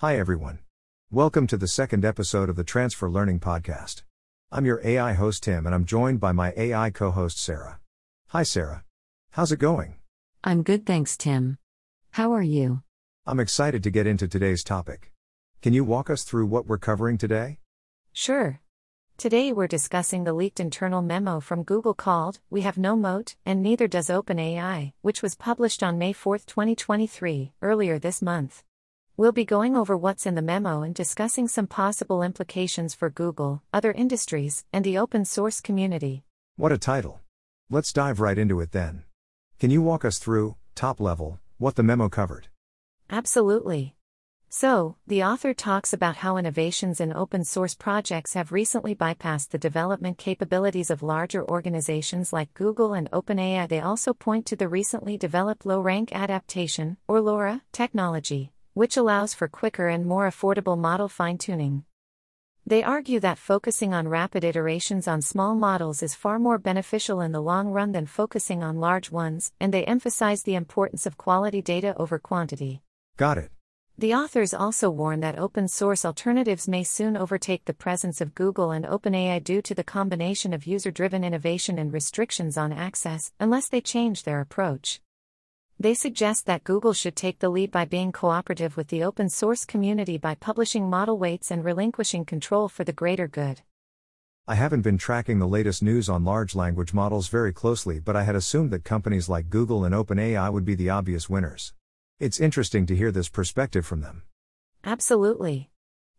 Hi, everyone. Welcome to the second episode of the Transfer Learning Podcast. I'm your AI host, Tim, and I'm joined by my AI co host, Sarah. Hi, Sarah. How's it going? I'm good, thanks, Tim. How are you? I'm excited to get into today's topic. Can you walk us through what we're covering today? Sure. Today we're discussing the leaked internal memo from Google called We Have No Moat, and Neither Does OpenAI, which was published on May 4, 2023, earlier this month. We'll be going over what's in the memo and discussing some possible implications for Google, other industries, and the open source community. What a title! Let's dive right into it then. Can you walk us through, top level, what the memo covered? Absolutely. So, the author talks about how innovations in open source projects have recently bypassed the development capabilities of larger organizations like Google and OpenAI. They also point to the recently developed low rank adaptation, or LoRA, technology, which allows for quicker and more affordable model fine tuning. They argue that focusing on rapid iterations on small models is far more beneficial in the long run than focusing on large ones, and they emphasize the importance of quality data over quantity. Got it. The authors also warn that open source alternatives may soon overtake the presence of Google and OpenAI due to the combination of user driven innovation and restrictions on access, unless they change their approach. They suggest that Google should take the lead by being cooperative with the open source community by publishing model weights and relinquishing control for the greater good. I haven't been tracking the latest news on large language models very closely, but I had assumed that companies like Google and OpenAI would be the obvious winners. It's interesting to hear this perspective from them. Absolutely.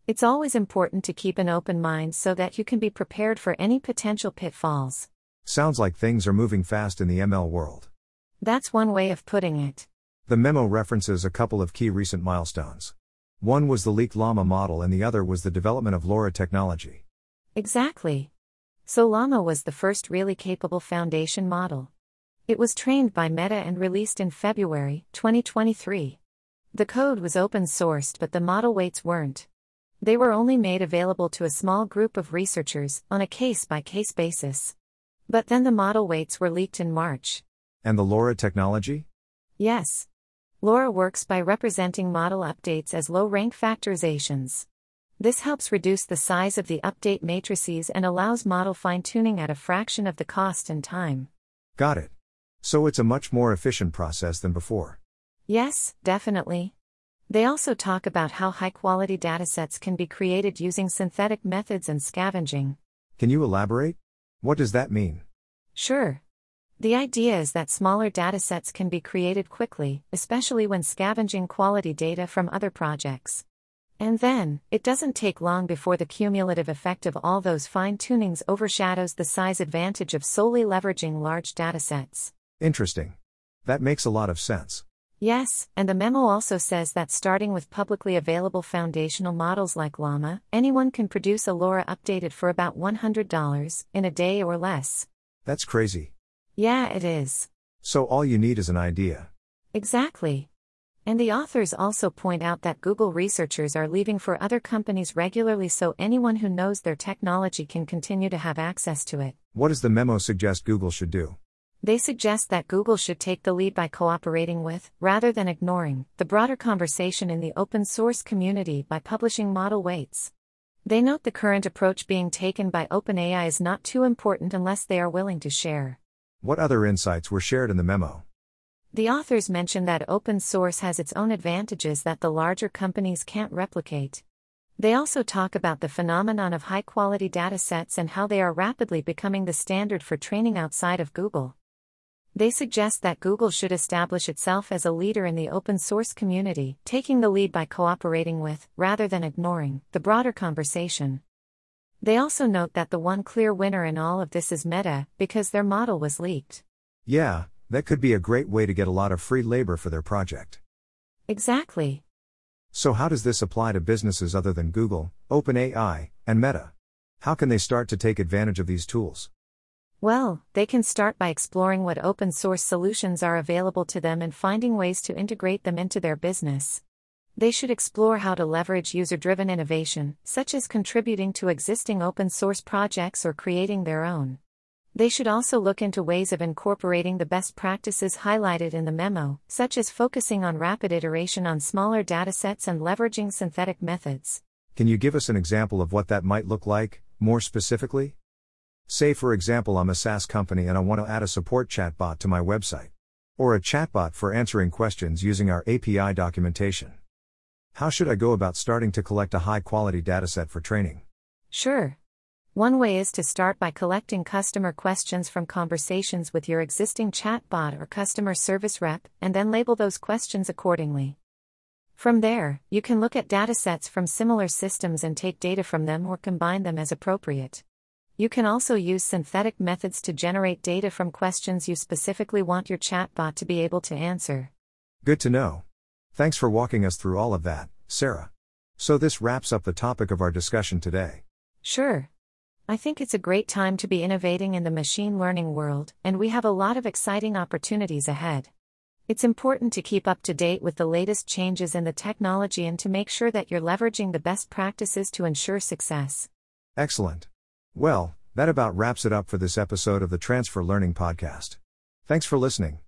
It's always important to keep an open mind so that you can be prepared for any potential pitfalls. Sounds like things are moving fast in the ML world. That's one way of putting it. The memo references a couple of key recent milestones. One was the leaked Llama model, and the other was the development of LoRA technology. Exactly. So, Llama was the first really capable foundation model. It was trained by Meta and released in February 2023. The code was open sourced, but the model weights weren't. They were only made available to a small group of researchers on a case by case basis. But then the model weights were leaked in March. And the LoRA technology? Yes. LoRA works by representing model updates as low rank factorizations. This helps reduce the size of the update matrices and allows model fine tuning at a fraction of the cost and time. Got it. So it's a much more efficient process than before. Yes, definitely. They also talk about how high quality datasets can be created using synthetic methods and scavenging. Can you elaborate? What does that mean? Sure. The idea is that smaller datasets can be created quickly, especially when scavenging quality data from other projects. And then, it doesn't take long before the cumulative effect of all those fine tunings overshadows the size advantage of solely leveraging large datasets. Interesting. That makes a lot of sense. Yes, and the memo also says that starting with publicly available foundational models like Llama, anyone can produce a LoRA updated for about $100 in a day or less. That's crazy. Yeah, it is. So all you need is an idea. Exactly. And the authors also point out that Google researchers are leaving for other companies regularly so anyone who knows their technology can continue to have access to it. What does the memo suggest Google should do? They suggest that Google should take the lead by cooperating with, rather than ignoring, the broader conversation in the open source community by publishing model weights. They note the current approach being taken by OpenAI is not too important unless they are willing to share. What other insights were shared in the memo? The authors mention that open source has its own advantages that the larger companies can't replicate. They also talk about the phenomenon of high quality datasets and how they are rapidly becoming the standard for training outside of Google. They suggest that Google should establish itself as a leader in the open source community, taking the lead by cooperating with, rather than ignoring, the broader conversation. They also note that the one clear winner in all of this is Meta, because their model was leaked. Yeah, that could be a great way to get a lot of free labor for their project. Exactly. So, how does this apply to businesses other than Google, OpenAI, and Meta? How can they start to take advantage of these tools? Well, they can start by exploring what open source solutions are available to them and finding ways to integrate them into their business. They should explore how to leverage user driven innovation, such as contributing to existing open source projects or creating their own. They should also look into ways of incorporating the best practices highlighted in the memo, such as focusing on rapid iteration on smaller datasets and leveraging synthetic methods. Can you give us an example of what that might look like, more specifically? Say, for example, I'm a SaaS company and I want to add a support chatbot to my website. Or a chatbot for answering questions using our API documentation. How should I go about starting to collect a high quality dataset for training? Sure. One way is to start by collecting customer questions from conversations with your existing chatbot or customer service rep, and then label those questions accordingly. From there, you can look at datasets from similar systems and take data from them or combine them as appropriate. You can also use synthetic methods to generate data from questions you specifically want your chatbot to be able to answer. Good to know. Thanks for walking us through all of that, Sarah. So, this wraps up the topic of our discussion today. Sure. I think it's a great time to be innovating in the machine learning world, and we have a lot of exciting opportunities ahead. It's important to keep up to date with the latest changes in the technology and to make sure that you're leveraging the best practices to ensure success. Excellent. Well, that about wraps it up for this episode of the Transfer Learning Podcast. Thanks for listening.